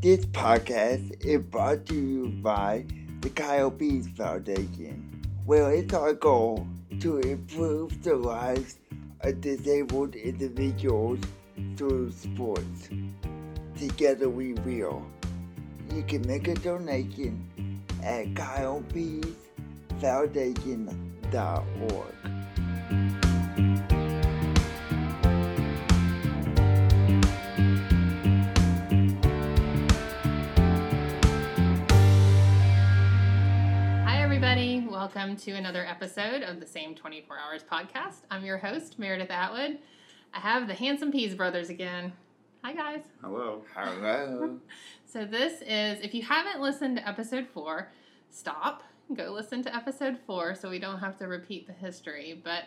This podcast is brought to you by the Kyle Pease Foundation. Well, it's our goal to improve the lives of disabled individuals through sports. Together we will. You can make a donation at kylepeasefoundation.org. Welcome to another episode of the Same 24 Hours podcast. I'm your host, Meredith Atwood. I have the Handsome Pease brothers again. Hi, guys. Hello. Hello. So, this is, if you haven't listened to episode four, stop, go listen to episode four so we don't have to repeat the history. But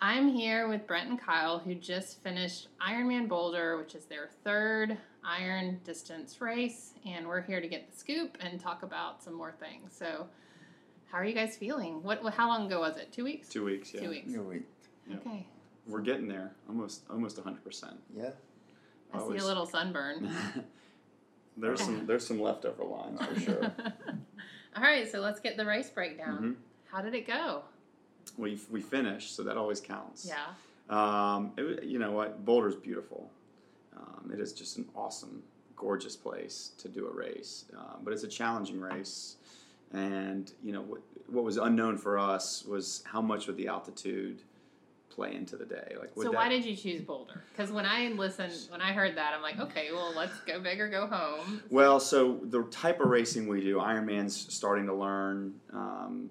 I'm here with Brent and Kyle, who just finished Ironman Boulder, which is their third iron distance race. And we're here to get the scoop and talk about some more things. So, how are you guys feeling? What? How long ago was it? Two weeks. Two weeks. Yeah. Two weeks. No, wait. Yeah. Okay. We're getting there. Almost. Almost 100. percent Yeah. I see Always. a little sunburn. There's some. There's some leftover lines for sure. All right, so let's get the race breakdown. Mhm. How did it go? We we finished, so that always counts. Yeah. Um. It, wa- you know what? Boulder's beautiful. Um, it is just an awesome, gorgeous place to do a race. Um, but it's a challenging race, and you know what? What was unknown for us was how much would the altitude play into the day. Like, would So that, why did you choose Boulder? Because when I listened, when I heard that, I'm like, okay, well, let's go big or go home. Well, so the type of racing we do, Ironman's starting to learn um,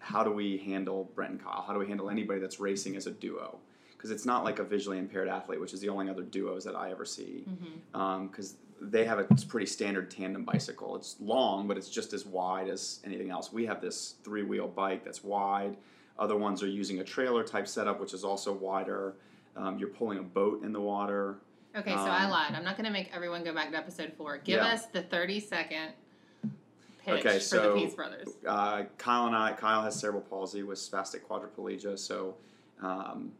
how do we handle Brent and Kyle? How do we handle anybody that's racing as a duo? Because it's not like a visually impaired athlete, which is the only other duos that I ever see. Mm-hmm. Because they have a pretty standard tandem bicycle. It's long, but it's just as wide as anything else. We have this three wheel bike that's wide. Other ones are using a trailer type setup, which is also wider. Um, you're pulling a boat in the water. Okay, so I Um, lied. I'm not going to make everyone go back to episode four. Give Yeah. us the 30 second pitch Okay, for the Pease Brothers. uh, Kyle and I, Kyle has cerebral palsy with spastic quadriplegia. So, um,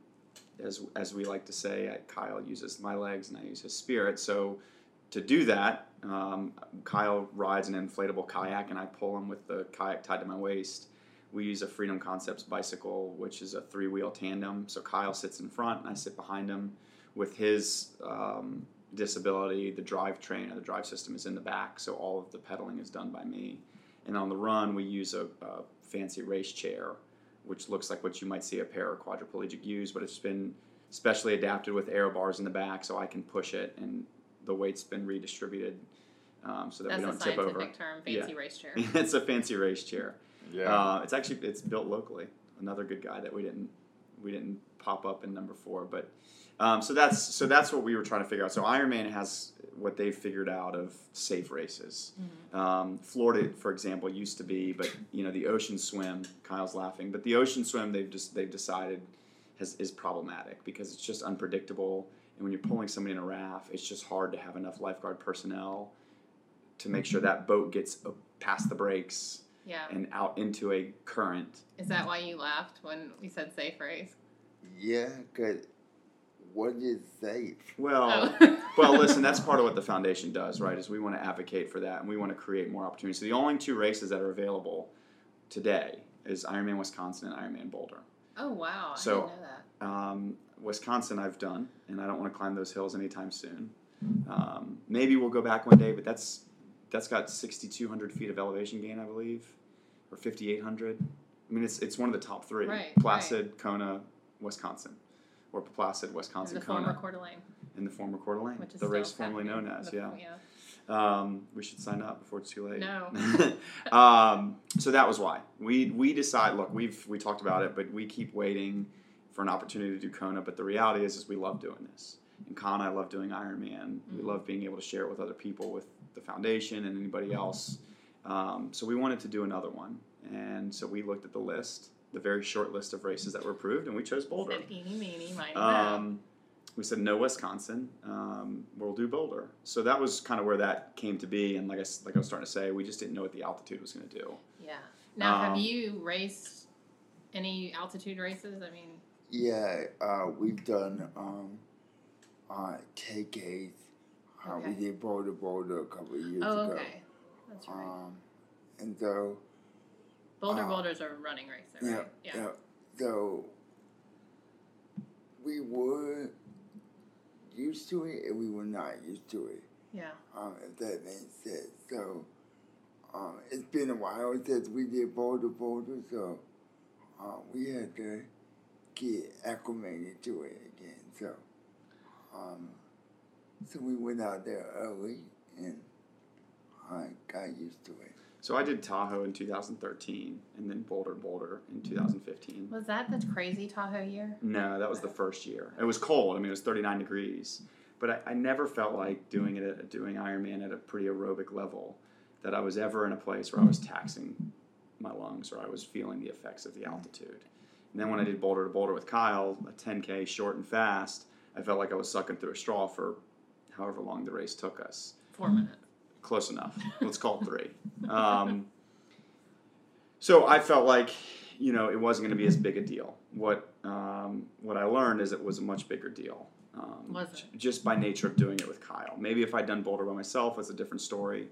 as, as we like to say, Kyle uses my legs and I use his spirit. So, to do that, um, Kyle rides an inflatable kayak and I pull him with the kayak tied to my waist. We use a Freedom Concepts bicycle, which is a three wheel tandem. So, Kyle sits in front and I sit behind him with his um, disability. The drivetrain or the drive system is in the back, so all of the pedaling is done by me. And on the run, we use a, a fancy race chair, which looks like what you might see a paraplegic use, but it's been specially adapted with aero bars in the back, so I can push it, and the weight's been redistributed um, so that That's we don't tip over. scientific term, fancy race chair. it's a fancy race chair. Yeah. Uh, it's actually it's built locally. Another good guy that we didn't we didn't pop up in number four, but um, so that's so that's what we were trying to figure out. So Ironman has what they've figured out of safe races. Um, Florida, for example, used to be, but you know the ocean swim. Kyle's laughing, but the ocean swim they've just they've decided has, is problematic because it's just unpredictable. And when you're pulling somebody in a raft, it's just hard to have enough lifeguard personnel to make sure that boat gets uh, past the brakes Yeah. and out into a current. Is that why you laughed when we said safe race? yeah, because what is safe? Well, Oh. well, listen, that's part of what the foundation does, right? Is we want to advocate for that and we want to create more opportunities. So the only two races that are available today is Ironman Wisconsin and Ironman Boulder. Oh, wow. I So- didn't know that. Um, Wisconsin, I've done, and I don't want to climb those hills anytime soon. Um, maybe we'll go back one day, but that's that's got 6,200 feet of elevation gain, I believe, or 5,800. I mean, it's it's one of the top three: Right, Placid, Kona, Wisconsin, or Placid, Wisconsin, the Kona, former Coeur d'Alene, in the former Coeur d'Alene, which is the race formerly known as. The- Yeah. Um, we should sign up before it's too late. No. um, so that was why we we decide. Look, we've we talked about it, but we keep waiting for an opportunity to do Kona. But the reality is, is we love doing this. And Con, I love doing Ironman. We Mhm. love being able to share it with other people, with the foundation and anybody else. Um, so we wanted to do another one, and so we looked at the list, the very short list of races that were approved, and we chose Boulder. Said eeny, meeny, miny. Um, we said no Wisconsin. Um, we'll do Boulder. So that was kind of where that came to be. And like I like I was starting to say, we just didn't know what the altitude was going to do. Yeah. Now, have Um, you raced any altitude races? I mean, Yeah, uh, we've done um, uh, KKs, Uh, We did Bolder Boulder a couple of years Oh, ago. okay. That's right. Um, and so, Boulder uh, Boulder's are running race, though, yeah, right? yeah. So, we were used to it and we were not used to it. Yeah. um, if that makes sense. So um, it's been a while since we did Bolder Boulder, so um, we had to get acclimated to it again. So um, so we went out there early and I got used to it. So I did Tahoe in 2013, and then Bolder Boulder in 2015. Was that the crazy Tahoe year? No, that was the first year. It was cold. I mean, it was 39 degrees. But I, I never felt like doing it, at, doing Ironman at a pretty aerobic level, that I was ever in a place where I was taxing my lungs or I was feeling the effects of the altitude. And then when I did Boulder to Boulder with Kyle, a 10K short and fast, I felt like I was sucking through a straw for however long the race took us. Four minutes. Close enough. Let's call it three. Um, so I felt like, you know, it wasn't going to be as big a deal. What um, what I learned is it was a much bigger deal. Um, Was it? Just by nature of doing it with Kyle. Maybe if I'd done Boulder by myself, it's a different story.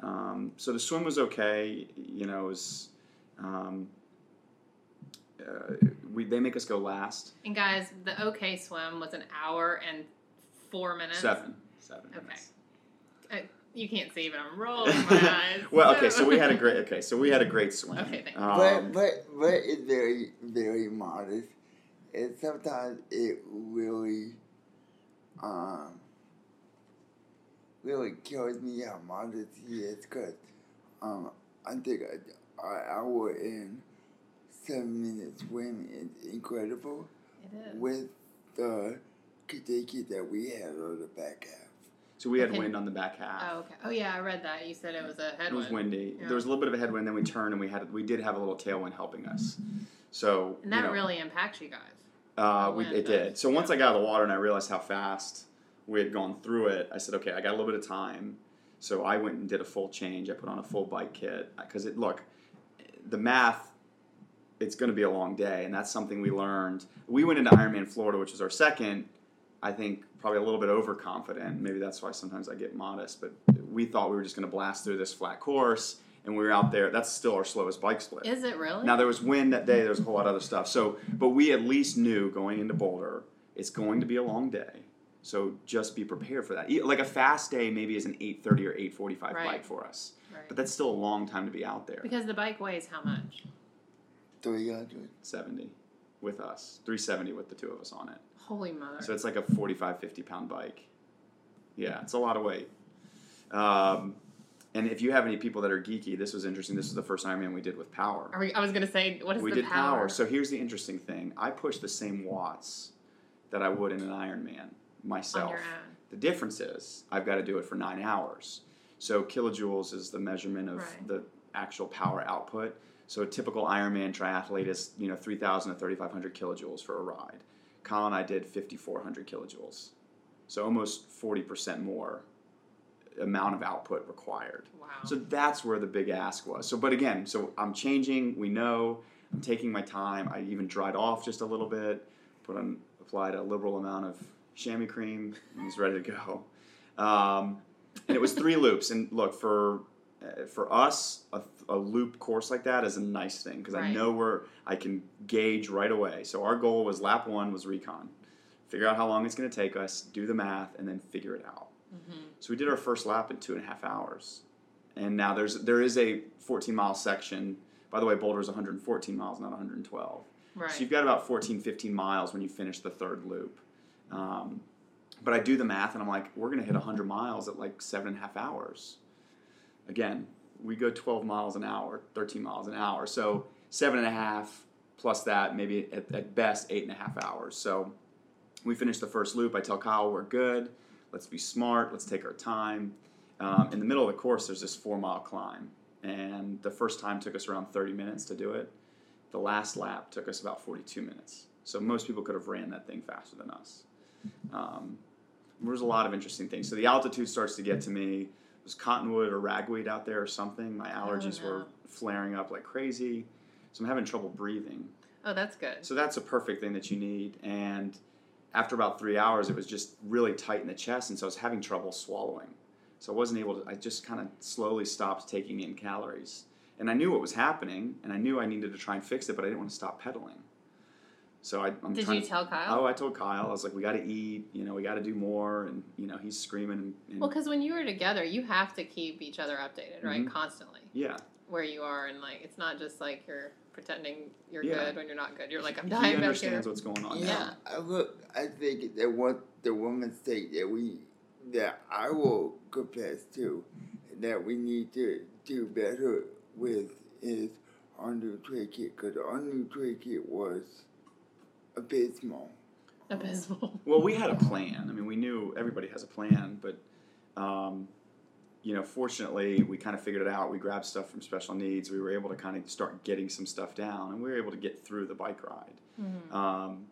Um, so the swim was okay. You know, it was. Uh, we, they make us go last. And guys, the OK swim was an hour and four minutes. Seven. Seven. Okay. minutes. You can't see, but I'm rolling my eyes. well, okay, so we had a great okay, so we had a great swim. Okay, thank. Um, but but but it's very very modest, and sometimes it really um really kills me how modest he is because um I think I I, I hour and seven minutes swim is incredible It is. with the Kadeki that we had on the back half. so we had Okay. wind on the back half. Oh, okay. Oh, yeah, I read that. You said it was a headwind. It was windy. Yeah. There was a little bit of a headwind, then we turned and we had we did have a little tailwind helping us. So And you that know, really impacts you guys. uh, we, wind it did. does. So once Yeah. I got out of the water and I realized how fast we had gone through it, I said, okay, I got a little bit of time. So I went and did a full change. I put on a full bike kit because it look, the math. It's going to be a long day, and that's something we learned. We went into Ironman Florida, which was our second. I think probably a little bit overconfident. Maybe that's why sometimes I get modest. But we thought we were just going to blast through this flat course, and we were out there. That's still our slowest bike split. Is it really? Now there was wind that day. There was a whole lot of other stuff. So, but we at least knew going into Boulder, it's going to be a long day. So just be prepared for that. Like a fast day, maybe is an eight thirty or eight forty five Right. bike for us, Right. but that's still a long time to be out there. because the bike weighs how much? Three hundred. Seventy with us, three seventy with the two of us on it. Holy mother. So it's like a 45, 50 pound bike. Yeah, it's a lot of weight. Um, and if you have any people that are geeky, this was interesting. This was the first Ironman we did with power. Are we, I was going to say, what is we the did power? power. So here's the interesting thing: I push the same watts that I would in an Ironman myself. on your own. The difference is I've got to do it for nine hours. So kilojoules is the measurement of Right. the actual power output. So a typical Ironman triathlete is you know 3,000 to 3,500 kilojoules for a ride. Colin and I did 5,400 kilojoules, so almost 40% more amount of output required. Wow. So that's where the big ask was. So, but again, so I'm changing. We know I'm taking my time. I even dried off just a little bit, put on applied a liberal amount of chamois cream, and was ready to go. Um, and it was three loops. And look for for us, a, a loop course like that is a nice thing because I know where I can gauge right away. So our goal was lap one was recon, figure out how long it's going to take us, do the math, and then figure it out. Mhm. So we did our first lap in two and a half hours, and now there's there is a 14 mile section. By the way, Boulder is 114 miles, not 112. Right. So you've got about 14, 15 miles when you finish the third loop. Um, but I do the math, and I'm like, we're going to hit 100 miles at like seven and a half hours. Again, we go 12 miles an hour, 13 miles an hour. So seven and a half plus that, maybe at, at best eight and a half hours. So we finish the first loop. I tell Kyle we're good. Let's be smart. Let's take our time. Um, in the middle of the course, there's this four mile climb, and the first time took us around 30 minutes to do it. The last lap took us about 42 minutes. So most people could have ran that thing faster than us. Um, there was a lot of interesting things. So the altitude starts to get to me. It was cottonwood or ragweed out there or something. My allergies oh, no. were flaring up like crazy. So I'm having trouble breathing. oh, that's good. So that's a perfect thing that you need. And after about three hours, it was just really tight in the chest, and so I was having trouble swallowing. So I wasn't able to. I just kind of slowly stopped taking in calories, and I knew what was happening, and I knew I needed to try and fix it, but I didn't want to stop pedaling. So I, I'm Did you to- tell Kyle? Oh, I told Kyle. I was like, "We got to eat. You know, we got to do more." And you know, he's screaming. And, and Well, because when you were together, you have to keep each other updated, right? Mhm. Constantly. yeah, Where you are, and like, it's not just like you're pretending you're Yeah. good when you're not good. You're like, I'm he dying back here. understands what's going on. Yeah, now. I look. I think that what the one mistake that we that I will confess to that we need to do better with is our new tray kit because our new tray kit was abysmal. Abysmal. Well, we had a plan. I mean, we knew everybody has a plan, but um, you know, fortunately, we kind of figured it out. We grabbed stuff from special needs. We were able to kind of start getting some stuff down, and we were able to get through the bike ride. Mhm. Um,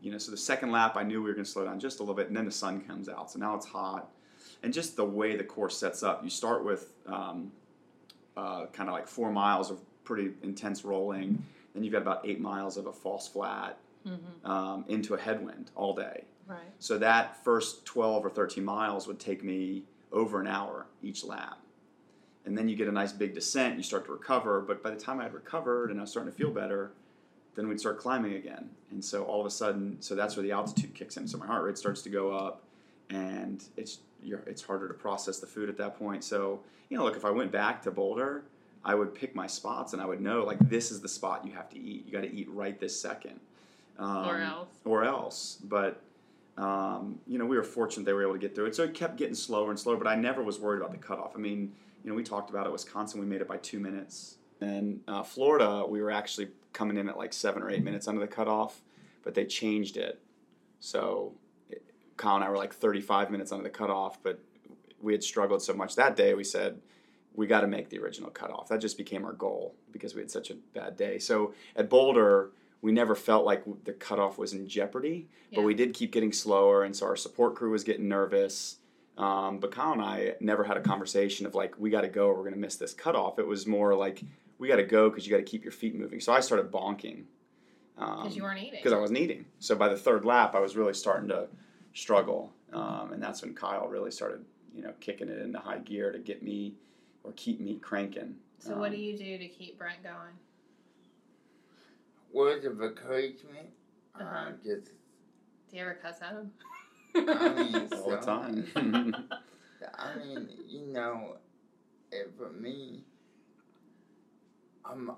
you know, so the second lap, I knew we were going to slow down just a little bit, and then the sun comes out. So now it's hot, and just the way the course sets up, you start with um, uh, kind of like four miles of pretty intense rolling, then you've got about eight miles of a false flat Mhm. um, into a headwind all day. Right. So that first 12 or 13 miles would take me over an hour each lap. And then you get a nice big descent, you start to recover, but by the time I had recovered and I was starting to feel better, then we'd start climbing again. And so all of a sudden, so that's where the altitude kicks in. So my heart rate starts to go up and it's you're, it's harder to process the food at that point. So, you know, look, if I went back to Boulder, I would pick my spots and I would know like this is the spot you have to eat. You got to eat right this second. Um, Or else. Or else. But um, you know, we were fortunate they were able to get through it. So it kept getting slower and slower, but I never was worried about the cutoff. I mean, you know, we talked about it. Wisconsin, we made it by two minutes. And uh, Florida, we were actually coming in at like seven or eight minutes under the cutoff, but they changed it. So it, Kyle and I were like 35 minutes under the cutoff, but we had struggled so much that day, we said, we got to make the original cutoff. That just became our goal because we had such a bad day. So at Boulder, we never felt like the cutoff was in jeopardy, but we did keep getting slower, and so our support crew was getting nervous. Um, but Kyle and I never had a conversation of like, we got to go, we're going to miss this cutoff. It was more like, we got to go because you got to keep your feet moving. So I started bonking. Because Um, you weren't eating. because I wasn't eating. So by the third lap, I was really starting to struggle, um, and that's when Kyle really started, you know, kicking it into high gear to get me or keep me cranking. So what Um, do you do to keep Brent going? Words of encouragement. uh Uh-huh. just Do you ever cuss at him? I mean, all the time? I mean, you know, and for me, I'm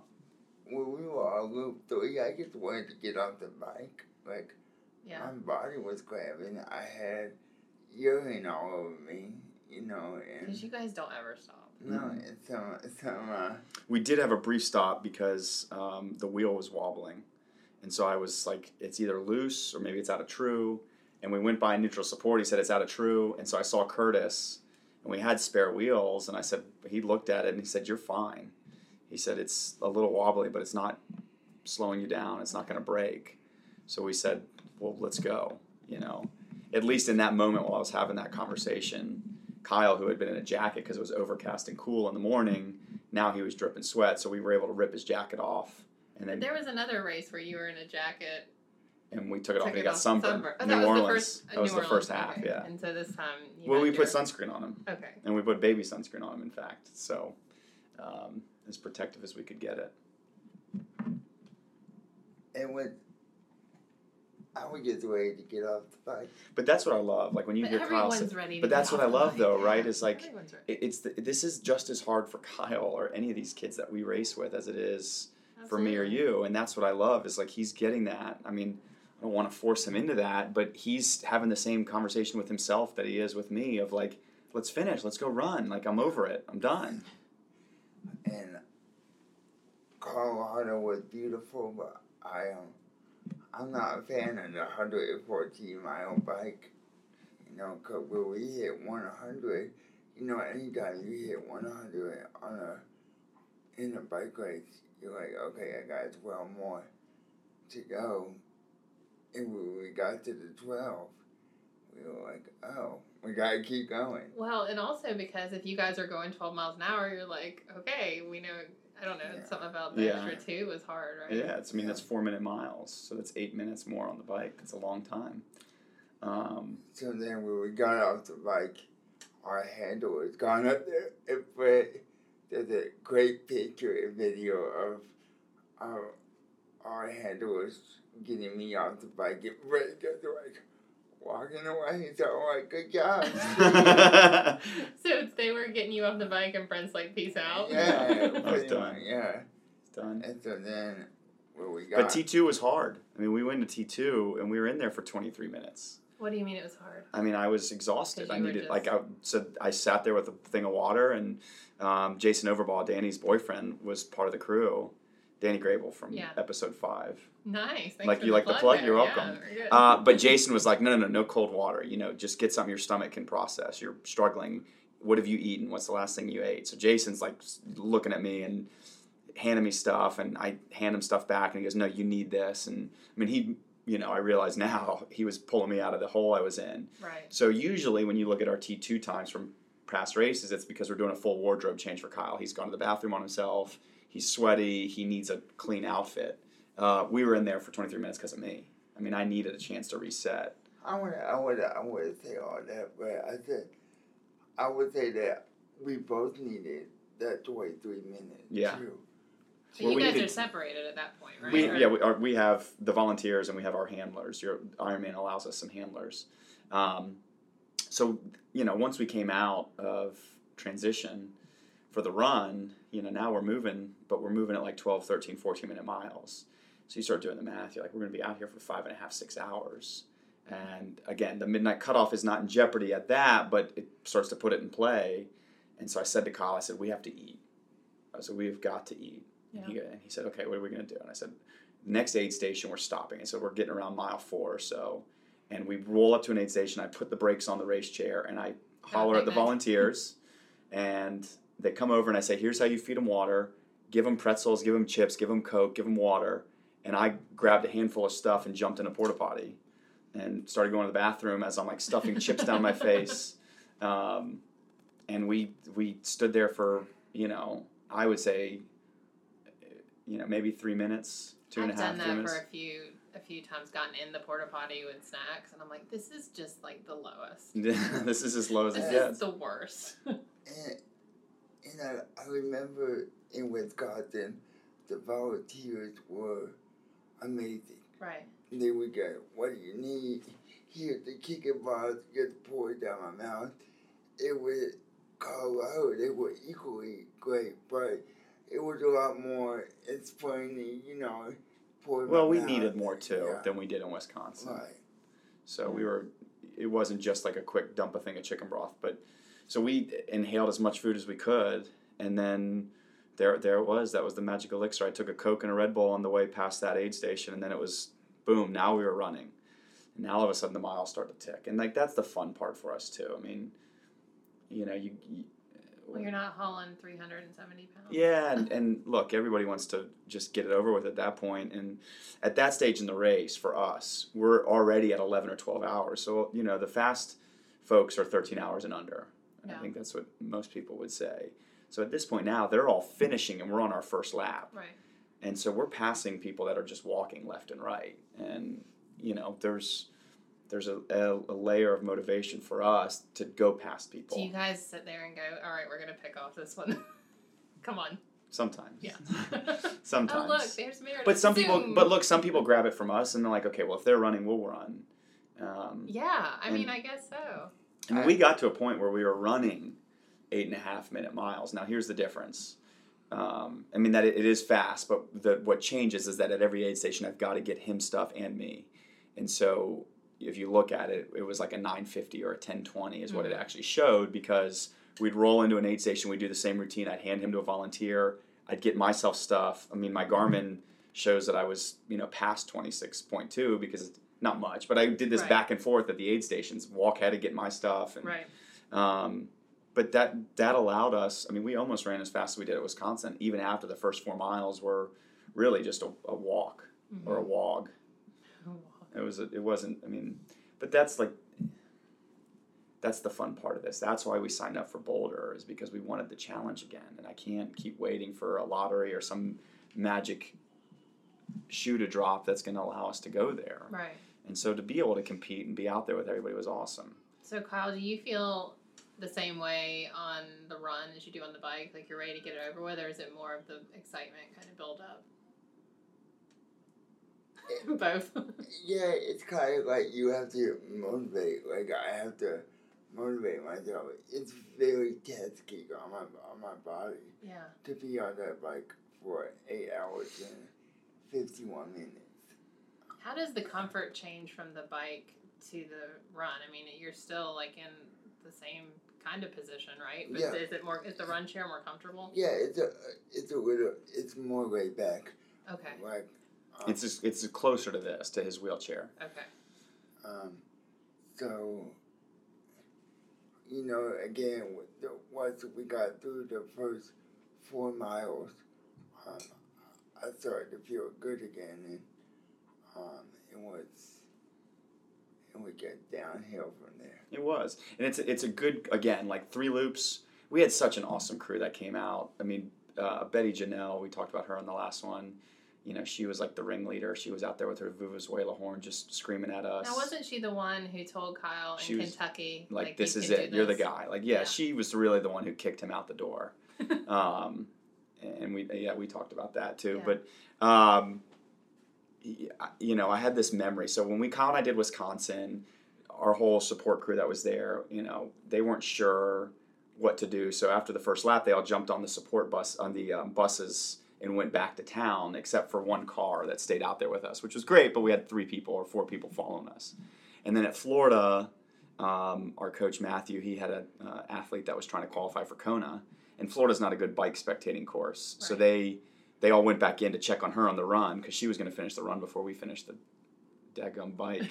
when we were on Loop Three, I just wanted to get off the bike. Like yeah. my body was cramping. I had urine all over me, you know, and Because you guys don't ever stop. No, and some some uh, we did have a brief stop because um, the wheel was wobbling, and so I was like, it's either loose or maybe it's out of true. And we went by neutral support. He said it's out of true, and so I saw Curtis, and we had spare wheels, and I said he looked at it and he said you're fine. He said it's a little wobbly, but it's not slowing you down. It's not going to break. So we said, well, let's go. You know, at least in that moment while I was having that conversation, Kyle, who had been in a jacket because it was overcast and cool in the morning, now he was dripping sweat. So we were able to rip his jacket off, and then There was another race where you were in a jacket. and we took it off and he got sunburned. sunburn. Oh, New that was Orleans. the first. uh, that was New the first half. okay. Yeah. And so this time. You Well, we put sunscreen on him, Okay. and we put baby sunscreen on him. In fact, so um, as protective as we could get it. it was. I was the way to get off the bike. But that's what I love. Like when you But hear Kyle everyone's say, ready. To but that's get what I off the love, bike. though, right, Yeah, is like- everyone's it- it's the, this is just as hard for Kyle or any of these kids that we race with as it is for me or you. And that's what I love is like he's getting that. I mean, I don't want to force him into that, but he's having the same conversation with himself that he is with me of like, let's finish, let's go run. Like I'm over it, I'm done. and Colorado was beautiful, but I um, I'm not a fan of the 114 mile bike. You know, 'cause when we hit 100, you know, anytime you hit 100 on a in a bike race, you're like, okay, I got 12 more to go. And when we got to the 12, we were like, oh, we gotta keep going. Well, and also because if you guys are going 12 miles an hour, you're like, okay, we know I don't know. Yeah. Something about the Yeah. extra two was hard, right? Yeah, it's I mean that's four minute miles, so that's eight minutes more on the bike. It's a long time. Um, So then when we got off the bike, our handle was gone up there. And Fred, there's a great picture and video of our, our handle was getting me off the bike. And Fred just like walking away. He's all like, good job. So they were getting you off the bike, and Brent's like, "Peace out." yeah, was done. Yeah, it's done. And so then when we got But T two was hard. I mean, we went to T two and we were in there for twenty three minutes. What do you mean it was hard? I mean, I was exhausted. I needed just- like I so I sat there with a thing of water, and um, Jason Overball, Danny's boyfriend, was part of the crew. Danny Grable from Yeah. episode five. Nice. Thanks Like, you like the plug there. You're welcome. good. Uh, but Jason was like, no, no, no, no cold water. You know, just get something your stomach can process. You're struggling. What have you eaten? What's the last thing you ate? So Jason's like looking at me and handing me stuff, and I hand him stuff back, and he goes, no, you need this. And I mean, he, you know, I realize now he was pulling me out of the hole I was in. right. So usually when you look at our T2 times from past races, it's because we're doing a full wardrobe change for Kyle. He's gone to the bathroom on himself. He's sweaty. He needs a clean outfit. Uh, we were in there for 23 minutes because of me. I mean, I needed a chance to reset. I want to, I want to, I want to say all that, but I said, I would say that we both needed that 23 minutes. Yeah. Too. So Well, you guys needed- are separated at that point, right? We, Or- yeah, we, are, we have the volunteers and we have our handlers. Your Ironman allows us some handlers. Um, so you know, once we came out of transition for the run, you know, now we're moving, but we're moving at like 12, 13, 14 minute miles. So you start doing the math. You're like, we're going to be out here for five and a half, six hours. And again, the midnight cutoff is not in jeopardy at that, but it starts to put it in play. And so I said to Kyle, I said, we have to eat. I said, we've got to eat. Yeah. And, he, and he said, okay, what are we going to do? And I said, next aid station, we're stopping. And so we're getting around mile four or so. And we roll up to an aid station. I put the brakes on the race chair and I holler at the volunteers. and they come over and I say, here's how you feed them water. Give them pretzels, give them chips, give them Coke, give them water. And I grabbed a handful of stuff and jumped in a porta potty and started going to the bathroom as I'm like stuffing chips down my face. Um, and we we stood there for you know I would say you know maybe three minutes, two and a I've done that minutes. for a few a few times. Gotten in the porta potty with snacks, and I'm like, this is just like the lowest. this is as low as This it is gets. the worst. And, and I, I remember in Wisconsin, the volunteers were amazing. right. They we go, what do you need? Here's the kicking balls, get the poured down my mouth. It was Colorado, they were equally great, but it was a lot more explaining, you know, pouring Well, we mouth. needed more too Yeah. than we did in Wisconsin. Right. So we were, it wasn't just like a quick dump a thing of chicken broth, but so we inhaled as much food as we could, and then there there it was. That was the magic elixir. I took a Coke and a Red Bull on the way past that aid station, and then it was boom. Now we were running, and now all of a sudden the miles start to tick, and like that's the fun part for us too. I mean, you know, you. you Well, you're not hauling 370 pounds. yeah, and, and look, everybody wants to just get it over with at that point. And at that stage in the race, for us, we're already at 11 or 12 hours. So, you know, the fast folks are 13 hours and under. And Yeah. I think that's what most people would say. So at this point now, they're all finishing and we're on our first lap. Right. And so we're passing people that are just walking left and right. And, you know, there's. There's a, a, a layer of motivation for us to go past people. Do you guys sit there and go, all right, we're gonna pick off this one? Come on. Sometimes. Yeah. Sometimes. Oh look, there's Meredith. But some people, but look, some people grab it from us and they're like, okay, well, if they're running, we'll run. Um, Yeah, I mean, I guess so. and we got to a point where we were running eight and a half minute miles. Now, here's the difference. Um, I mean that it, it is fast, but the, what changes is that at every aid station, I've got to get him stuff and me. And so, if you look at it, it was like a 950 or a 1020 is what it Mhm. actually showed because we'd roll into an aid station, we'd do the same routine. I'd hand him to a volunteer. I'd get myself stuff. I mean, my Garmin shows that I was, you know, past 26.2 because it's not much, but I did this Right. back and forth at the aid stations, walk ahead to get my stuff. And, Right. um, but that that allowed us. I mean, we almost ran as fast as we did at Wisconsin, even after the first four miles were really just a, a walk or a Mm-hmm. wog. It was. A, it wasn't. I mean, but that's like. that's the fun part of this. That's why we signed up for Boulder is because we wanted the challenge again, and I can't keep waiting for a lottery or some magic shoe to drop that's going to allow us to go there. Right. And so to be able to compete and be out there with everybody was awesome. So Kyle, do you feel the same way on the run as you do on the bike? Like you're ready to get it over with, or is it more of the excitement kind of build up? Both. Yeah, it's kind of like you have to motivate. Like I have to motivate myself. It's very tasking on my on my body yeah. to be on that bike for eight hours and fifty one minutes. How does the comfort change from the bike to the run? I mean, you're still like in the same kind of position, right? But Yeah. is it more? Is the run chair more comfortable? Yeah, it's a it's a little it's more laid back. Okay. Like um, It's just, it's closer to this to his wheelchair. Okay. Um, so, you know, again, with the, once we got through the first four miles, um, I started to feel good again, and um, it was, and we get downhill from there. It was, and it's it's a good again like three loops. We had such an awesome crew that came out. I mean, uh, Betty Janelle, we talked about her on the last one. You know, she was like the ringleader. She was out there with her vuvuzela horn, just screaming at us. Now, wasn't she the one who told Kyle in She was Kentucky, like, this is it. do You're the guy. Like, yeah, Yeah. she was really the one who kicked him out the door. um, and we yeah we talked about that too. Yeah. But um, y- you know, I had this memory. So when we Kyle and I did Wisconsin, our whole support crew that was there, you know, they weren't sure what to do. So after the first lap, they all jumped on the support bus on the um, buses and went back to town, except for one car that stayed out there with us, which was great. But we had three people or four people following us. And then at Florida, um, our coach Matthew, he had an uh, athlete that was trying to qualify for Kona, and Florida's not a good bike spectating course, so they they all went back in to check on her on the run because she was going to finish the run before we finished the daggum bike.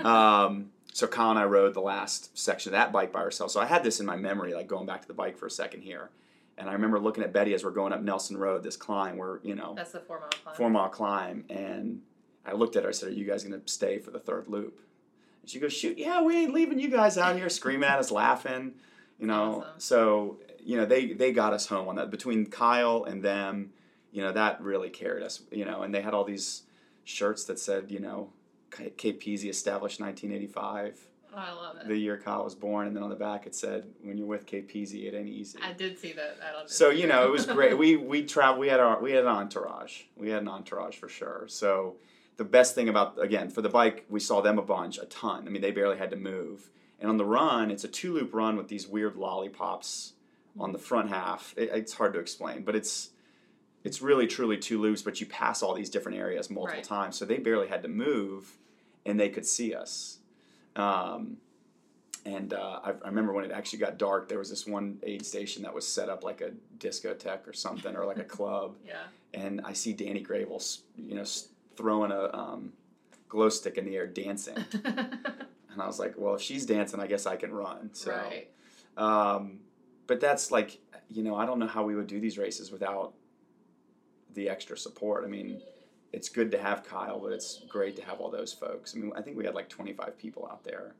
um, so Kyle and I rode the last section of that bike by ourselves. So I had this in my memory, like going back to the bike for a second here, and I remember looking at Betty as we're going up Nelson Road, this climb where you know That's the four mile climb. four mile climb, and I looked at her. I said, "Are you guys going to stay for the third loop?" And she goes, "Shoot, yeah, we ain't leaving you guys out here screaming at us, laughing." You know, Awesome. so you know they they got us home on that. Between Kyle and them, you know that really carried us. You know, and they had all these shirts that said, you know, K- Cape established 1985, Oh, I love it. the year Kyle was born, and then on the back it said, "When you're with Peasy, it ain't easy." I did see that. I don't So you know, it was great. We we traveled. We had our we had an entourage. We had an entourage for sure. So the best thing about again for the bike, we saw them a bunch, a ton. I mean, they barely had to move. And on the run, it's a two loop run with these weird lollipops on the front half. It, it's hard to explain, but it's it's really truly two loops. But you pass all these different areas multiple Right. times, so they barely had to move, and they could see us. Um, and uh, I, I remember when it actually got dark, there was this one aid station that was set up like a discotheque or something, or like a club. Yeah. And I see Danny Gravel, you know, throwing a um, glow stick in the air, dancing. And I was like, well, if she's dancing, I guess I can run. So, right. um, but that's like, you know, I don't know how we would do these races without the extra support. I mean, it's good to have Kyle, but it's great to have all those folks. I mean, I think we had like 25 people out there,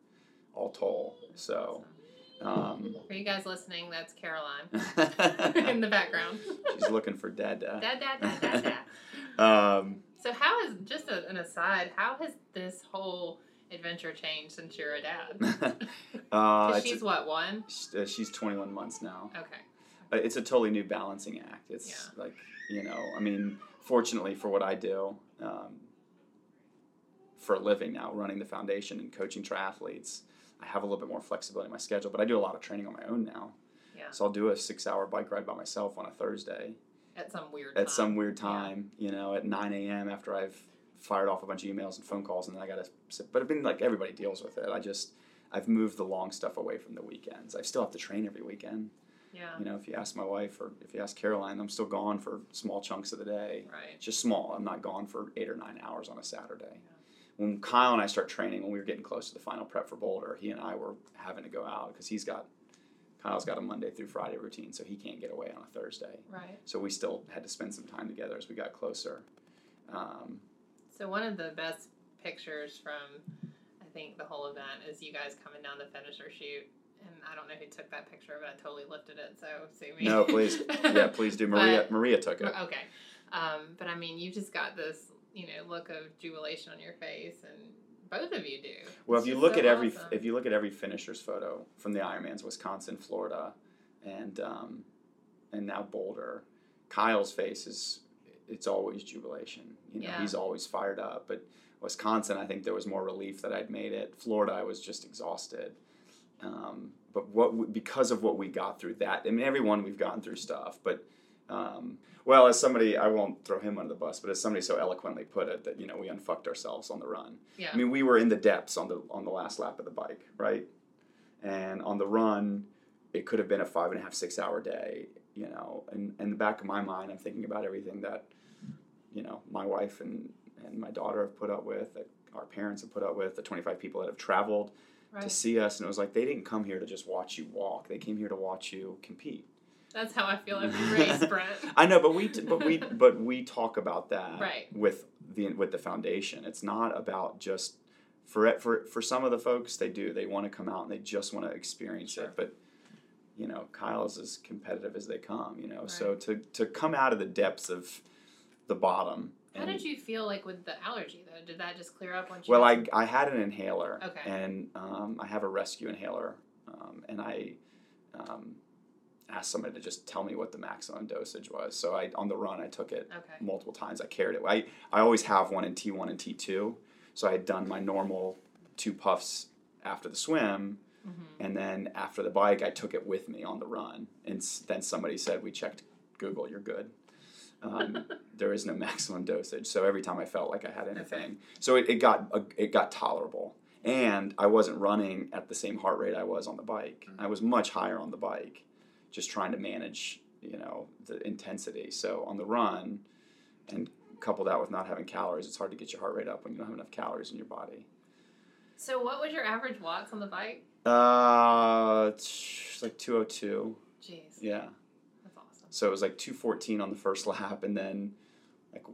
all told. So, um, For you guys listening, that's Caroline in the background. she's looking for Dada. Dad, dad, dad, dad, dad. Um, So how is just a, an aside? How has this whole adventure changed since you're a dad? uh, she's what one? uh, she's 21 months now. Okay. Uh, It's a totally new balancing act. It's Yeah. like, you know, I mean, fortunately for what I do um, for a living now, running the foundation and coaching triathletes, I have a little bit more flexibility in my schedule, but I do a lot of training on my own now. Yeah. So I'll do a six hour bike ride by myself on a Thursday At some weird. at time. some weird time, you know, at 9 a.m. after I've fired off a bunch of emails and phone calls, and then I got to sit. But I've been like everybody deals with it. I just I've moved the long stuff away from the weekends. I still have to train every weekend. Yeah. You know, if you ask my wife or if you ask Caroline, I'm still gone for small chunks of the day. Right. Just small. I'm not gone for eight or nine hours on a Saturday. Yeah. When Kyle and I start training, when we were getting close to the final prep for Boulder, he and I were having to go out because he's got Kyle's got a Monday through Friday routine, so he can't get away on a Thursday. Right. So we still had to spend some time together as we got closer. Um, So one of the best pictures from I think the whole event is you guys coming down the finisher chute and I don't know who took that picture, but I totally lifted it. So sue me. No, please, yeah, please do. Maria, But- Maria took it. Okay. Um, but I mean, you just got this, you know, look of jubilation on your face, and both of you do. Well, It's if you look so at every awesome. if you look at every finisher's photo from the Ironmans, Wisconsin, Florida, and um, and now Boulder, Kyle's face is it's always jubilation. You know, Yeah. he's always fired up. But Wisconsin, I think there was more relief that I'd made it. Florida, I was just exhausted. Um, but what because of what we got through that, I mean, everyone we've gotten through stuff, but. Um, well, as somebody, I won't throw him under the bus, but as somebody so eloquently put it, that you know we unfucked ourselves on the run. yeah, I mean, we were in the depths on the on the last lap of the bike, right? And on the run, it could have been a five and a half, six hour day, you know. And in the back of my mind, I'm thinking about everything that, you know, my wife and and my daughter have put up with, that our parents have put up with, the 25 people that have traveled to see us, and it was like they didn't come here to just watch you walk; they came here to watch you compete. That's how I feel every race, Brent. I know, but we but we but we talk about that Right. with the with the foundation. It's not about just for it for for some of the folks they do they want to come out and they just want to experience Sure. it. But you know, Kyle's as competitive as they come. You know, so to to come out of the depths of the bottom. How and- did you feel like with the allergy though? Did that just clear up once you? well, I, I had an inhaler, Okay. and um, I have a rescue inhaler, um, and I um, asked somebody to just tell me what the maximum dosage was. So I on the run I took it Okay. multiple times. I carried it. I, I always have one in T1 and T2. So I had done my normal two puffs after the swim, hmm and then after the bike, I took it with me on the run. And then somebody said, "We checked Google. You're good." Um, there is no maximum dosage. So every time I felt like I had anything, so it, it got uh, it got tolerable. And I wasn't running at the same heart rate I was on the bike. I was much higher on the bike, just trying to manage, you know, the intensity. So on the run, and couple that with not having calories, it's hard to get your heart rate up when you don't have enough calories in your body. So what was your average watts on the bike? Uh, it's like 202. Jeez, Yeah. So it was like 214 on the first lap and then like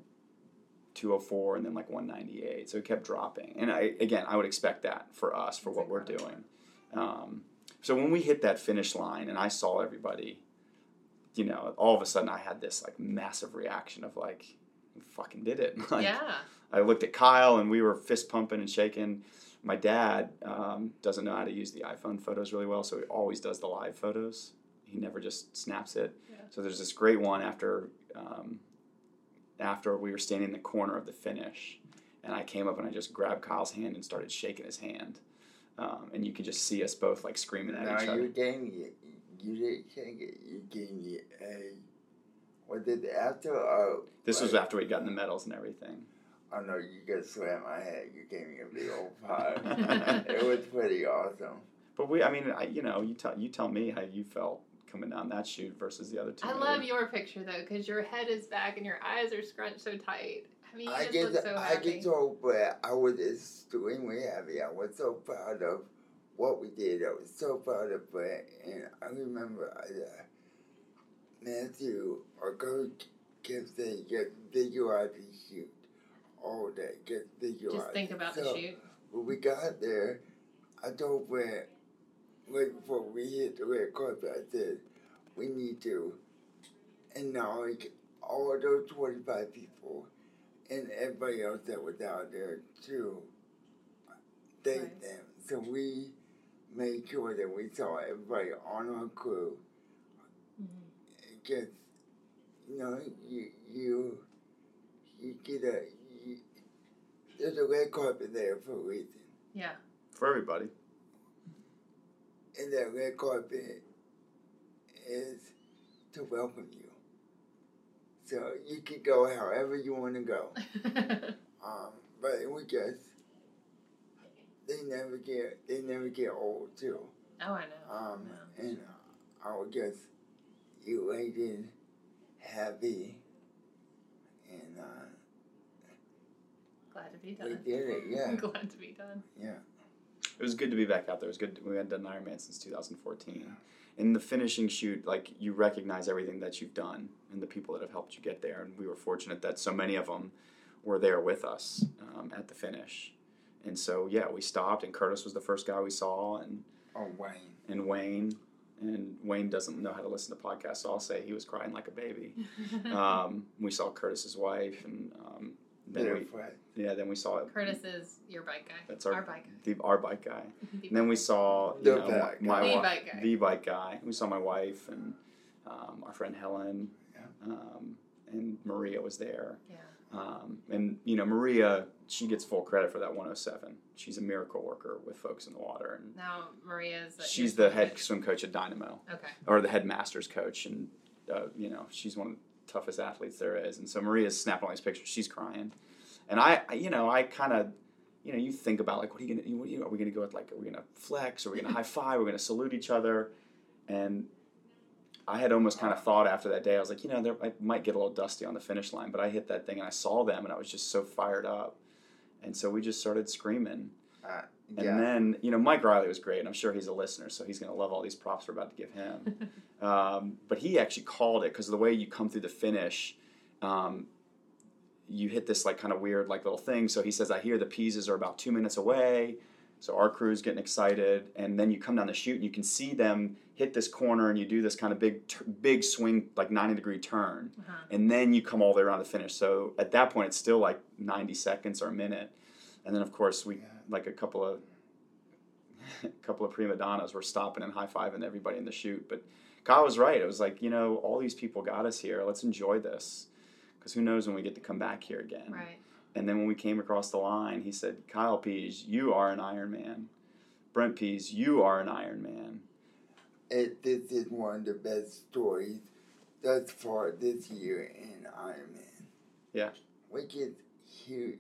204 and then like 198. So it kept dropping. And I again, I would expect that for us for what we're doing. Um, so when we hit that finish line and I saw everybody, you know, all of a sudden I had this like massive reaction of like, fucking did it. like, yeah. I looked at Kyle and we were fist pumping and shaking. My dad um, doesn't know how to use the iPhone photos really well, so he always does the live photos. He never just snaps it. Yeah. So there's this great one after um, after we were standing in the corner of the finish, and I came up and I just grabbed Kyle's hand and started shaking his hand, um, and you could just see us both like screaming at No, each you other. gave me you didn't take it. You gave me a what did it after or This was after we'd gotten the medals and everything. Oh no, you just slammed my head. You gave me a big old pie. it was pretty awesome. But we, I mean, I, you know, you tell you tell me how you felt coming down that chute versus the other two. I maybe. love your picture though, because your head is back and your eyes are scrunched so tight. I mean, you I just get look so I happy. get so but I was extremely happy. I was so proud of what we did. I was so proud of it, and I remember I, uh, Matthew or coach kept saying get visualize the chute all day. Get visualize. Just think about so, the chute. When we got there, I told Brent right before we hit the red carpet, I said, we need to acknowledge all those 25 people and everybody else that was out there to thank Right. them. So we made sure that we saw everybody on our crew mm-hmm. because, you know, you, you, you get a, you, there's a red carpet there for a reason. Yeah. for everybody. And that red carpet is to welcome you. So you can go however you want to go. Um, but we just they never get they never get old too. oh, I know. Um, Yeah. and I was just elated, happy, and uh, Glad to be we done. did it. Yeah, Glad to be done. It was good to be back out there. It was good. We hadn't done Ironman since 2014. In the finishing chute, like you recognize everything that you've done and the people that have helped you get there. And we were fortunate that so many of them were there with us um, at the finish. And so yeah, we stopped, and Curtis was the first guy we saw, and oh Wayne. and Wayne. And Wayne doesn't know how to listen to podcasts, so I'll say he was crying like a baby. Um, we saw Curtis's wife, and um, then we, yeah, then we saw it. Curtis is your bike guy. That's our- bike guy. the, our bike guy. The And then we saw you The know, bike my, guy. The wi- bike guy. the bike guy. We saw my wife and um, our friend Helen, Yeah. um, and Maria was there. Yeah. Um, and you know Maria, she gets full credit for that 107. She's a miracle worker with folks in the water, and Now Maria's. the- she's the head coach. swim coach at Dynamo, Okay. or the headmaster's coach, and uh, you know she's one of the toughest athletes there is. And so Maria's snapping all these pictures. She's crying, and I, you know, I kind of. You know, you think about like, what are you gonna? Are we gonna go with like, are we gonna flex? Are we gonna high five? We're gonna salute each other, and I had almost kind of thought after that day, I was like, you know, there, I might get a little dusty on the finish line, but I hit that thing and I saw them and I was just so fired up. And so we just started screaming. Uh, And yeah. then, you know, Mike Reilly was great. And I'm sure he's a listener, so he's going to love all these props we're about to give him. um, but he actually called it because the way you come through the finish, um, you hit this like kind of weird like little thing. So he says, I hear the Peases are about two minutes away. So our crew's getting excited, and then you come down the chute and you can see them hit this corner, and you do this kind of big, t- big swing, like ninety degree turn, Uh-huh. and then you come all the way around to finish. So at that point, it's still like ninety seconds or a minute, and then of course we Yeah. Like a couple of a couple of prima donnas were stopping and high fiving everybody in the chute. But Kyle was right. It was like you know all these people got us here. Let's enjoy this, because who knows when we get to come back here again. Right. And then when we came across the line, he said, Kyle Pease, you are an Ironman. Brent Pease, you are an Ironman. It, this is one of the best stories thus far this year in Ironman. Yeah. Which is huge.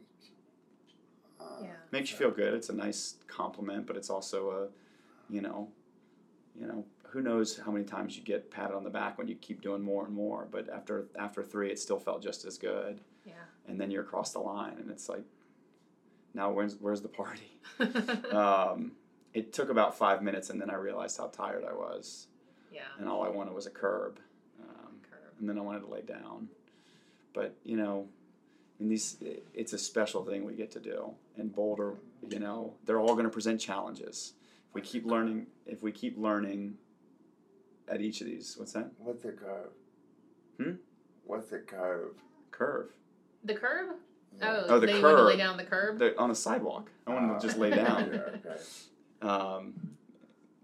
Yeah. Makes you feel good. It's a nice compliment, but it's also a, you know, you know, who knows how many times you get patted on the back when you keep doing more and more. But after after three, it still felt just as good. Yeah. And then you're across the line, and it's like, now where's where's the party? Um, it took about five minutes, and then I realized how tired I was, yeah. and all I wanted was a curb. Um, Curb. and then I wanted to lay down. But you know, in these, it's a special thing we get to do. And Boulder, you know, they're all going to present challenges. If we keep learning, if we keep learning at each of these, what's that What's a curve? Hmm? What's a curve? curve? The curb? Yeah. Oh, Oh, the they want to lay curb. down the curb. They're on a sidewalk. I want Oh. to just lay down. Yeah, okay. Um,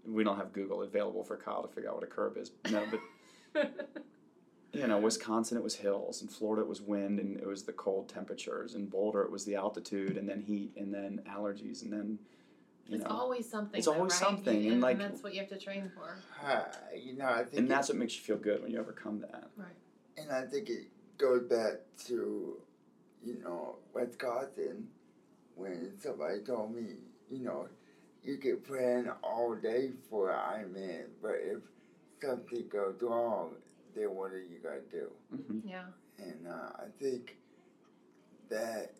we don't have Google available for Kyle to figure out what a curb is. No, but you know, Wisconsin it was hills, and Florida it was wind, and it was the cold temperatures, and Boulder it was the altitude, and then heat, and then allergies, and then you it's know, always something. It's though, always right? something, You- and, like- that's what you have to train for. Uh, you know, I think and that's what makes you feel good when you overcome that. Right. And I think it goes back to, you know, Wisconsin when somebody told me, you know, you can plan all day for Ironman, but if something goes wrong, then what are you going to do? hmm Yeah. And uh, I think that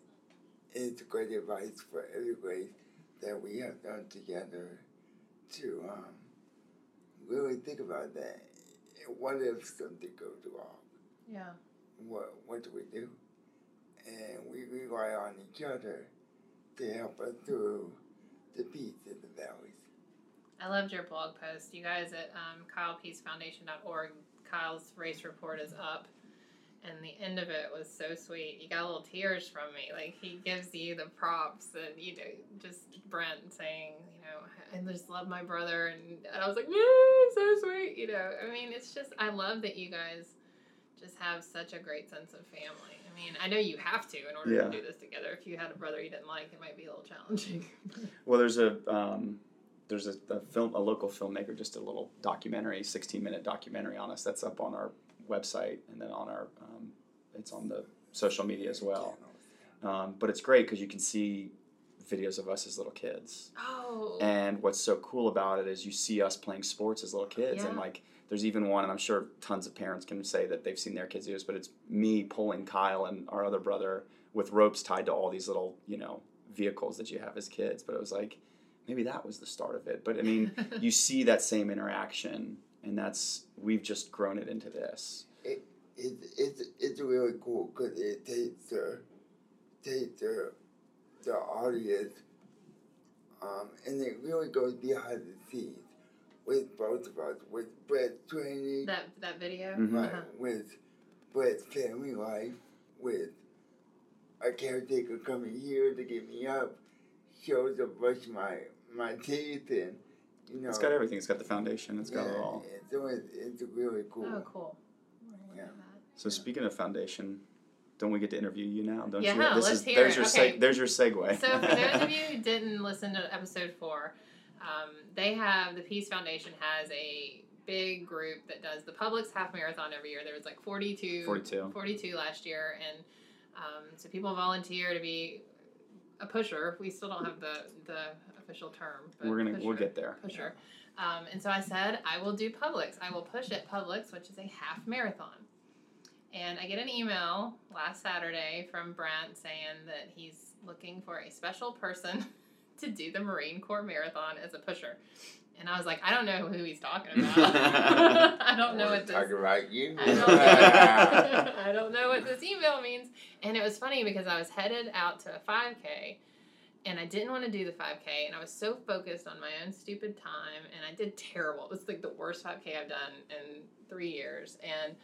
is great advice for everybody that we have done together to um, really think about that. What if something goes wrong? Yeah. what what do we do? And we rely on each other to help us through the peaks and the valleys. I loved your blog post. You guys at um, KylePeaseFoundation.org, Kyle's race report is up. And the end of it was so sweet. You got little tears from me. Like, he gives you the props and, you know, just Brent saying, you know, I just love my brother. And, and I was like, "Woo, so sweet. You know, I mean, it's just, I love that you guys just have such a great sense of family. I mean, I know you have to in order Yeah. to do this together. If you had a brother you didn't like, it might be a little challenging. Well, there's a um, there's a, a film, a local filmmaker, just a little documentary, 16 minute documentary on us. That's up on our website, and then on our, um, it's on the social media as well. Um, but it's great because you can see videos of us as little kids. oh. And what's so cool about it is you see us playing sports as little kids, and like there's even one, and I'm sure tons of parents can say that they've seen their kids do this, but it's me pulling Kyle and our other brother with ropes tied to all these little, you know, vehicles that you have as kids. But it was like maybe that was the start of it. But I mean, you see that same interaction, and that's we've just grown it into this. It, it's it's really cool because it takes the takes the the audience, um, and it really goes behind the scenes with both of us, with Brent training, That that video. Mhm. right, Uh-huh. with Brent's family life, with a caretaker coming here to get me up, shows to brush my my teeth and you know. It's got everything. It's got the foundation. It's got it all. So it's, it's really cool. Oh, cool. Yeah. So speaking of foundation, don't we get to interview you now? Don't Yeah, you? This let's is hear there's it. your Okay. seg- there's your segue. So, for those of you who didn't listen to episode four, um, they have the Pease Foundation has a big group that does the Publix half marathon every year. There was like 42, 42. 42 last year, and um, so people volunteer to be a pusher. We still don't have the the official term, but We're gonna we'll get there. pusher. Um, and so I said, I will do Publix. I will push at Publix, which is a half marathon. And I get an email last Saturday from Brent saying that he's looking for a special person to do the Marine Corps Marathon as a pusher. And I was like, I don't know who he's talking about. I don't know what this Talking about you. I don't, know. I don't know what this email means. And it was funny because I was headed out to a 5K and I didn't want to do the 5K and I was so focused on my own stupid time and I did terrible. It was like the worst 5K I've done in three years. And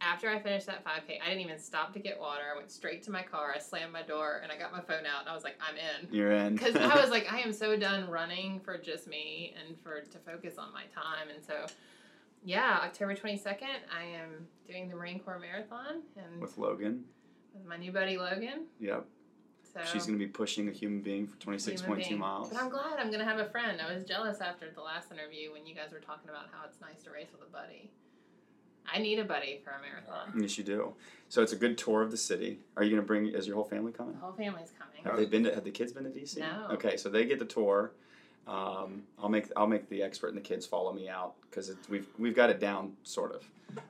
after I finished that 5K, I didn't even stop to get water. I went straight to my car. I slammed my door and I got my phone out and I was like, I'm in You're in. because I was like, I am so done running for just me and for to focus on my time. And so, yeah, October twenty second, I am doing the Marine Corps Marathon and with, Logan, with my new buddy Logan. Yep. So She's gonna be pushing a human being for twenty six human point two being. miles. But I'm glad I'm gonna have a friend. I was jealous after the last interview when you guys were talking about how it's nice to race with a buddy. I need a buddy for a marathon. Yes, you do. So it's a good tour of the city. Are you gonna bring? Is your whole family coming? The whole family's coming. Have they been to? Have the kids been to DC? No. Okay, so they get the tour. Um, I'll make I'll make the expert and the kids follow me out because we've we've got it down sort of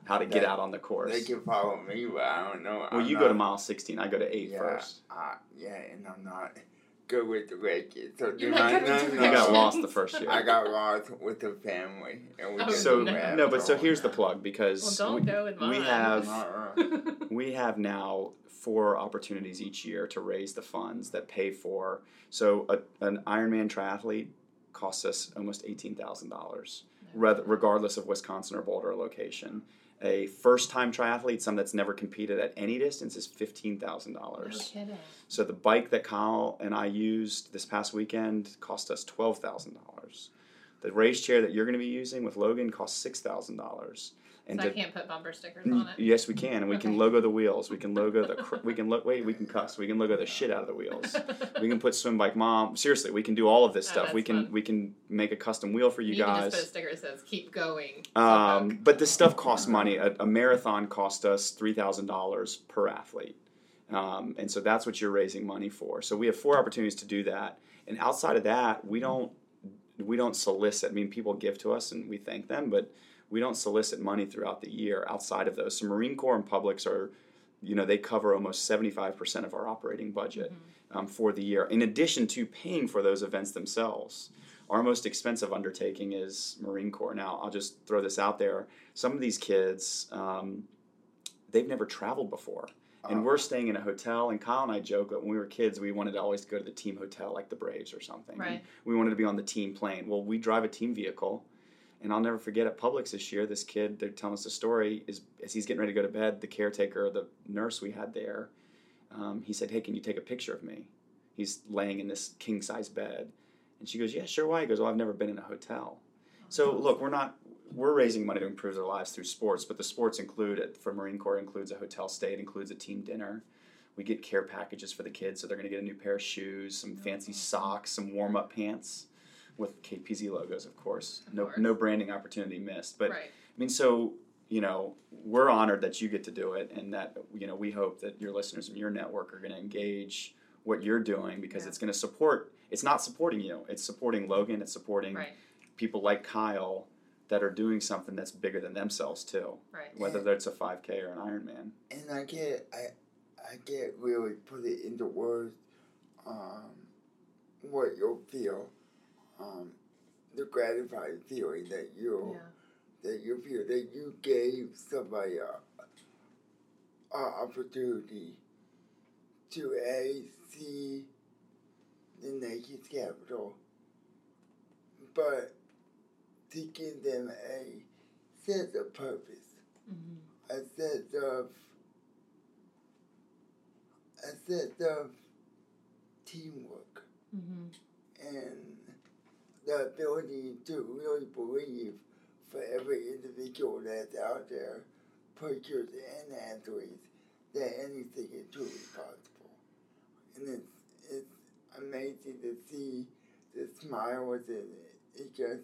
how to get They- out on the course. They can follow me, but I don't know. well, I'm you go to mile sixteen. I go to eight yeah, first. Uh, yeah, and I'm not good with directions. So You're do not not, good with no, directions. no. You got lost the first year. I got lost with the family, and we Oh, just so no. no, but so here's the hole. plug because well, don't we, go with we have- Uh-uh. we have now four opportunities each year to raise the funds that pay for. So a, an Ironman triathlete costs us almost eighteen thousand dollars, regardless of Wisconsin or Boulder location. A first-time triathlete, some that's never competed at any distance, is fifteen thousand no dollars. kidding. So the bike that Kyle and I used this past weekend cost us twelve thousand dollars. The race chair that you're going to be using with Logan costs six thousand dollars. And so I can't put bumper stickers on it. Yes, we can, and we can logo the wheels. We can logo the. Cr- we can look. Wait, we can cuss. We can logo the shit out of the wheels. We can put swim bike mom. Seriously, we can do all of this Oh, stuff. we can fun. we can make a custom wheel for you, You guys. just put a sticker that says "Keep going." Um, but this stuff costs money. A, a marathon cost us three thousand dollars per athlete, um, and so that's what you're raising money for. So we have four opportunities to do that, and outside of that, we don't we don't solicit. I mean, people give to us, and we thank them, but we don't solicit money throughout the year outside of those. So Marine Corps and Publix are, you know, they cover almost seventy five percent of our operating budget um, for the year. In addition to paying for those events themselves, our most expensive undertaking is Marine Corps. Now, I'll just throw this out there. Some of these kids, um, they've never traveled before. And we're staying in a hotel, and Kyle and I joke that when we were kids, we wanted to always go to the team hotel, like the Braves or something. Right. We wanted to be on the team plane. Well, we drive a team vehicle, and I'll never forget at Publix this year, this kid, they're telling us a story, is as he's getting ready to go to bed, the caretaker, the nurse we had there, um, he said, Hey, can you take a picture of me? He's laying in this king size bed. And she goes, Yeah, sure, why? He goes, Well, I've never been in a hotel. So look, we're not we're raising money to improve their lives through sports, but the sports include it for Marine Corps includes a hotel stay, it includes a team dinner. We get care packages for the kids, so they're going to get a new pair of shoes, some fancy socks, some warm up pants with KPZ logos, of course. Of no course. no branding opportunity missed. But right. I mean, so you know, we're honored that you get to do it, and that you know, we hope that your listeners and your network are going to engage what you're doing because Yeah. it's going to support. It's not supporting you; it's supporting Logan. It's supporting Right. people like Kyle that are doing something that's bigger than themselves too. Right. Whether that's a 5K or an Ironman. and I get I I can't really put it into words um what you'll feel the gratifying feeling that you Yeah. that you feel that you gave somebody a, a opportunity to a see the nation's capital but to give them a sense of purpose, Mm-hmm. a sense of a sense of teamwork, Mm-hmm. and the ability to really believe for every individual that's out there, pushers and athletes, that anything is truly possible. And it's, it's amazing to see the smiles and it just,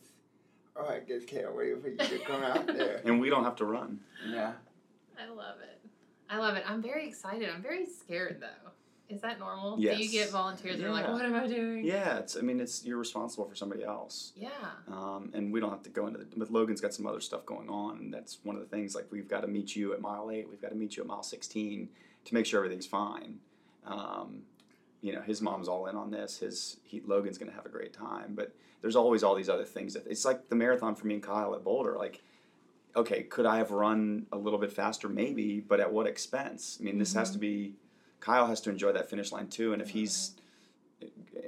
oh, I just can't wait for you to come out there. And we don't have to run. Yeah. I love it. I love it. I'm very excited. I'm very scared though. Is that normal? Do you get volunteers that are like, what am I doing? Yeah, it's. I mean, it's you're responsible for somebody else. Yeah. Um, and we don't have to go into the. But Logan's got some other stuff going on, and that's one of the things. Like we've got to meet you at mile eight. We've got to meet you at mile sixteen to make sure everything's fine. Um, you know, his mom's all in on this. His he, Logan's going to have a great time. But there's always all these other things. That, it's like the marathon for me and Kyle at Boulder. Like, okay, could I have run a little bit faster? Maybe, but at what expense? I mean, this has to be. Kyle has to enjoy that finish line too. And if he's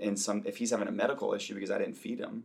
in some, if he's having a medical issue because I didn't feed him,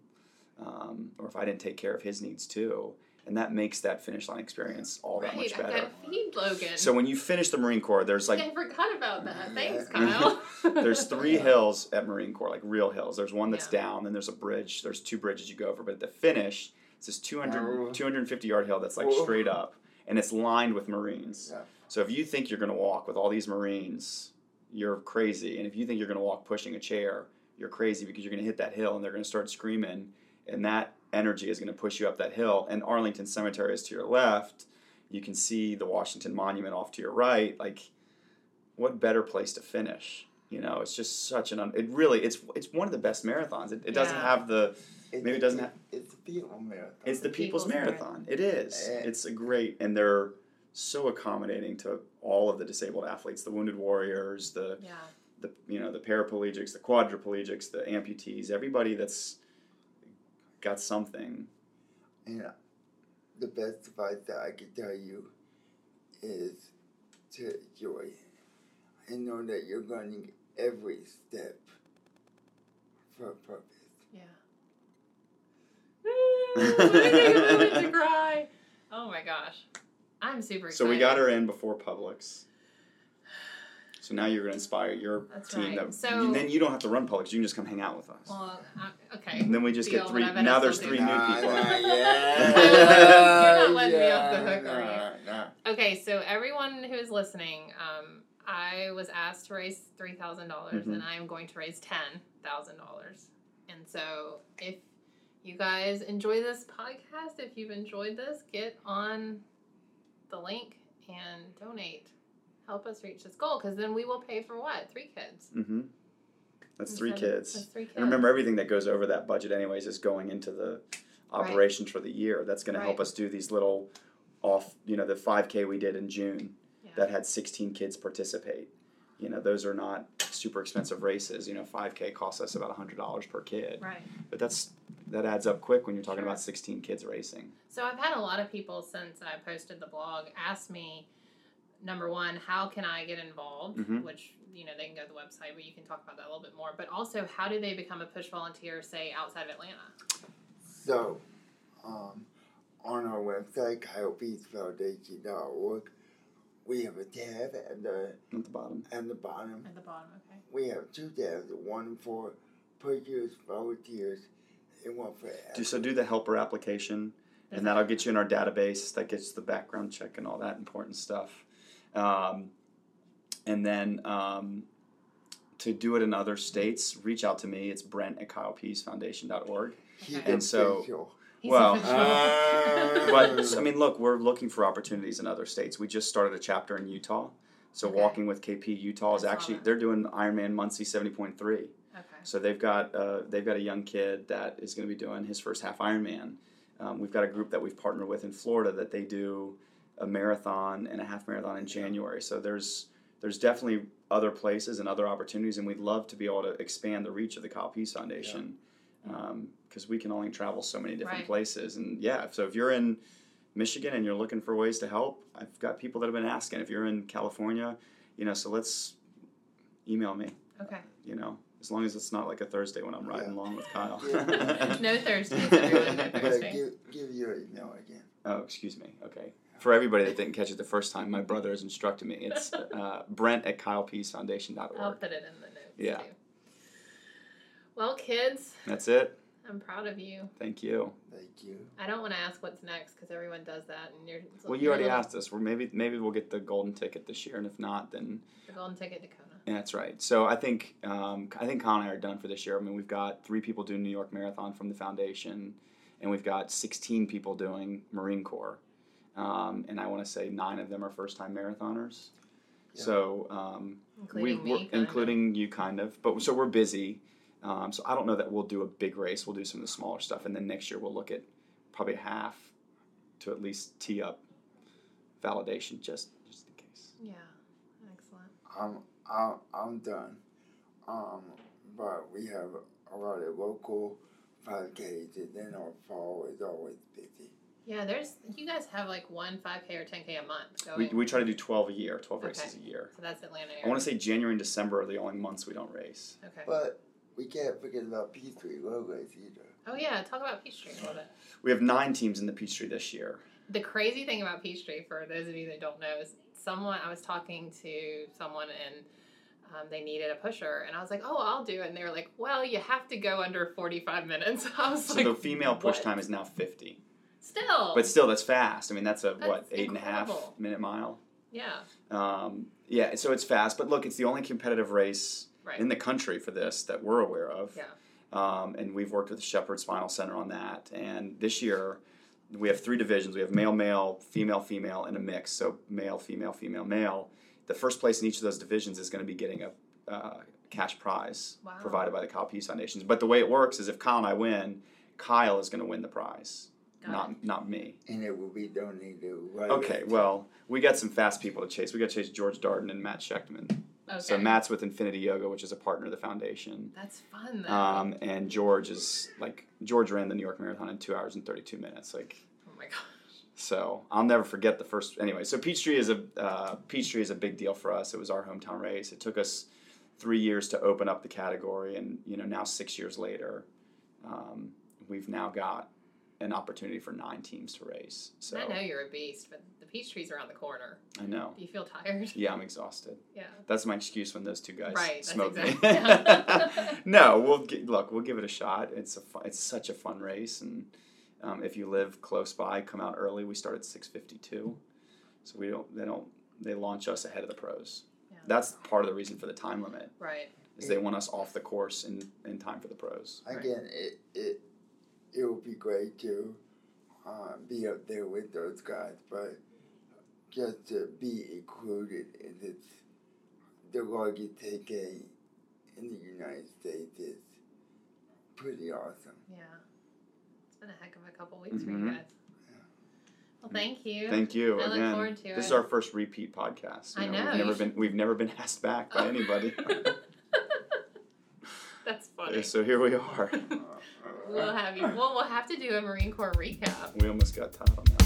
um, or if I didn't take care of his needs too, and that makes that finish line experience all that Right. much I better. gotta feed Logan. So when you finish the Marine Corps, there's like I forgot about that. Thanks, Kyle. there's three Yeah. hills at Marine Corps, like real hills. There's one that's Yeah. down, then there's a bridge. There's two bridges you go over, but at the finish, it's this 200, Oh. 250 yard hill that's like Whoa. straight up, and it's lined with Marines. Yeah. So if you think you're going to walk with all these Marines, you're crazy. And if you think you're going to walk pushing a chair, you're crazy because you're going to hit that hill and they're going to start screaming, and that energy is going to push you up that hill. And Arlington Cemetery is to your left. You can see the Washington Monument off to your right. Like, what better place to finish? You know, it's just such an. Un- it really, it's it's one of the best marathons. It, it doesn't have the. It's Maybe it doesn't have- It's a people marathon. It's the People's, People's Marathon. It is. Yeah. It's a great, and they're so accommodating to all of the disabled athletes, the wounded warriors, the yeah. the you know the paraplegics, the quadriplegics, the amputees, everybody that's got something. And uh, the best advice that I can tell you is to enjoy. And know that you're running every step for a purpose. Yeah. I'm taking a moment to cry. Oh my gosh. I'm super excited. So we got her in before Publix. So now you're going to inspire your That's team. right. That, So- you- then you don't have to run Publix. You can just come hang out with us. Well, uh, okay. and then we just deal, get three. Now there's three do new that. people. Nah, You're not letting me off the hook, are nah, nah. Okay, so everyone who is listening, um, I was asked to raise three dollars Mhm. and I am going to raise ten thousand dollars. And so, if you guys enjoy this podcast, if you've enjoyed this, get on the link and donate. Help us reach this goal, because then we will pay for what? Three kids. Mm-hmm. That's three kids. That's three kids. And remember, everything that goes over that budget, anyways, is going into the operations for the year. That's going to help us do these little off, you know, the 5K we did in June Yeah. that had 16 kids participate. You know, those are not super expensive races. You know, 5K costs us about $100 per kid. Right. But that's that adds up quick when you're talking Sure. about 16 kids racing. So I've had a lot of people since I posted the blog ask me, number one, how can I get involved? Mhm. Which you know they can go to the website, but you can talk about that a little bit more. But also, how do they become a push volunteer, say outside of Atlanta? So, um, on our website, KylePeaseFoundation.org, we have a tab at the At the bottom. at the bottom. At the bottom, okay. We have two tabs, one for pushers, volunteers, and one for Do, so do the helper application, and that'll get you in our database. That gets the background check and all that important stuff. Um, and then um, to do it in other states, reach out to me. It's Brent at KylePeaseFoundation.org. Keep Okay. it And so- He's well, official. Uh, But I mean, look, we're looking for opportunities in other states. We just started a chapter in Utah. So Okay. Walking with KP Utah is actually that. they're doing Ironman Muncie seventy point three. okay. So they've got uh, they've got a young kid that is going to be doing his first half Ironman. Um, we've got a group that we've partnered with in Florida that they do a marathon and a half marathon in January. So there's there's definitely other places and other opportunities, and we'd love to be able to expand the reach of the Kyle Pease Foundation because we can only travel so many different Right. places. And yeah, so if you're in Michigan and you're looking for ways to help, I've got people that have been asking. If you're in California, you know, so let's email me Okay. you know As long as it's not like a Thursday when I'm riding Yeah. along with Kyle. Yeah. No Thursdays, everyone, no But Thursday. give, give your email again. Oh, excuse me. Okay. For everybody that didn't catch it the first time, my brother has instructed me. It's uh, Brent at KylePeaseFoundation.org. I'll put it in the notes. Yeah. Too. Well, kids, That's it. I'm proud of you. Thank you. Thank you. I don't want to ask what's next because everyone does that, and you're. Well, you you're already little- asked us. Well, maybe maybe we'll get the golden ticket this year, and if not, then The golden ticket to Kona. Yeah, that's right. So I think um, I think Con and I are done for this year. I mean, we've got three people doing New York Marathon from the foundation, and we've got 16 people doing Marine Corps. Um, and I want to say nine of them are first-time marathoners. Yeah. So um, Including we, me, we're- kinda. including you, kind of. But so we're busy. Um, so I don't know that we'll do a big race. We'll do some of the smaller stuff, and then next year we'll look at probably half to at least tee up validation just just in case. Yeah. Excellent. I'm I'm I'm done. Um, but we have a lot of local 5Ks, and then our fall is always busy. Yeah, there's you guys have like one 5K or 10K a month We, going. we try to do 12 a year, 12 Okay. races a year. so that's Atlanta. I want to say January and December are the only months we don't race. Okay. But we can't forget about Peachtree Road Race either. Oh yeah, talk about Peachtree a little bit. We have nine teams in the Peachtree this year. The crazy thing about Peachtree, for those of you that don't know, is someone I was talking to someone and um, they needed a pusher, and I was like, "Oh, I'll do it." And they were like, "Well, you have to go under forty-five minutes." I was So like, the female push what? time is now 50. Still, But still, that's fast. I mean, that's a, what. That's eight and a half incredible. minute mile? yeah, Um, yeah, so it's fast. But look, it's the only competitive race right, in the country for this that we're aware of. yeah, Um, and we've worked with the Shepherd Spinal Center on that. And this year, we have three divisions. We have male, male, female, female, and a mix. So male, female, female, male. The first place in each of those divisions is going to be getting a uh, cash prize Wow. provided by the Kyle Pease Foundations. But the way it works is if Kyle and I win, Kyle is going to win the prize, Got not it. not me. And it will be donated right Okay, well, we got some fast people to chase. We got to chase George Darden and Matt Schechtman. Okay. So Matt's with Infinity Yoga, which is a partner of the foundation. that's fun though. Um, and George is like George ran the New York Marathon in two hours and thirty two minutes. Like oh my gosh, so, I'll never forget the first. Anyway, so Peachtree is a uh, Peachtree is a big deal for us. It was our hometown race. It took us three years to open up the category, and you know now six years later, um, we've now got an opportunity for nine teams to race. So I know you're a beast, but the Peachtree's around the corner. I know. Do you feel tired? Yeah, I'm exhausted. Yeah. That's my excuse when those two guys Right, smoke exactly- me. no, we'll gi- look. We'll give it a shot. It's a fun, it's such a fun race, and um, if you live close by, come out early. We start at six fifty two, so we don't. They don't. They launch us ahead of the pros. Yeah. That's part of the reason for the time limit Right. is they want us off the course in, in time for the pros. Right. Again, it it it would be great to uh, be up there with those guys, but just to be included in this the largest 10K in the United States is pretty awesome. Yeah. It's been a heck of a couple weeks for you Mhm. guys. Well, thank you. Thank you I look forward to this it. is our first repeat podcast. I You know, We've never should- been we've never been asked back by anybody. That's funny. so here we are. We'll have you. Well, we'll have to do a Marine Corps recap. We almost got that.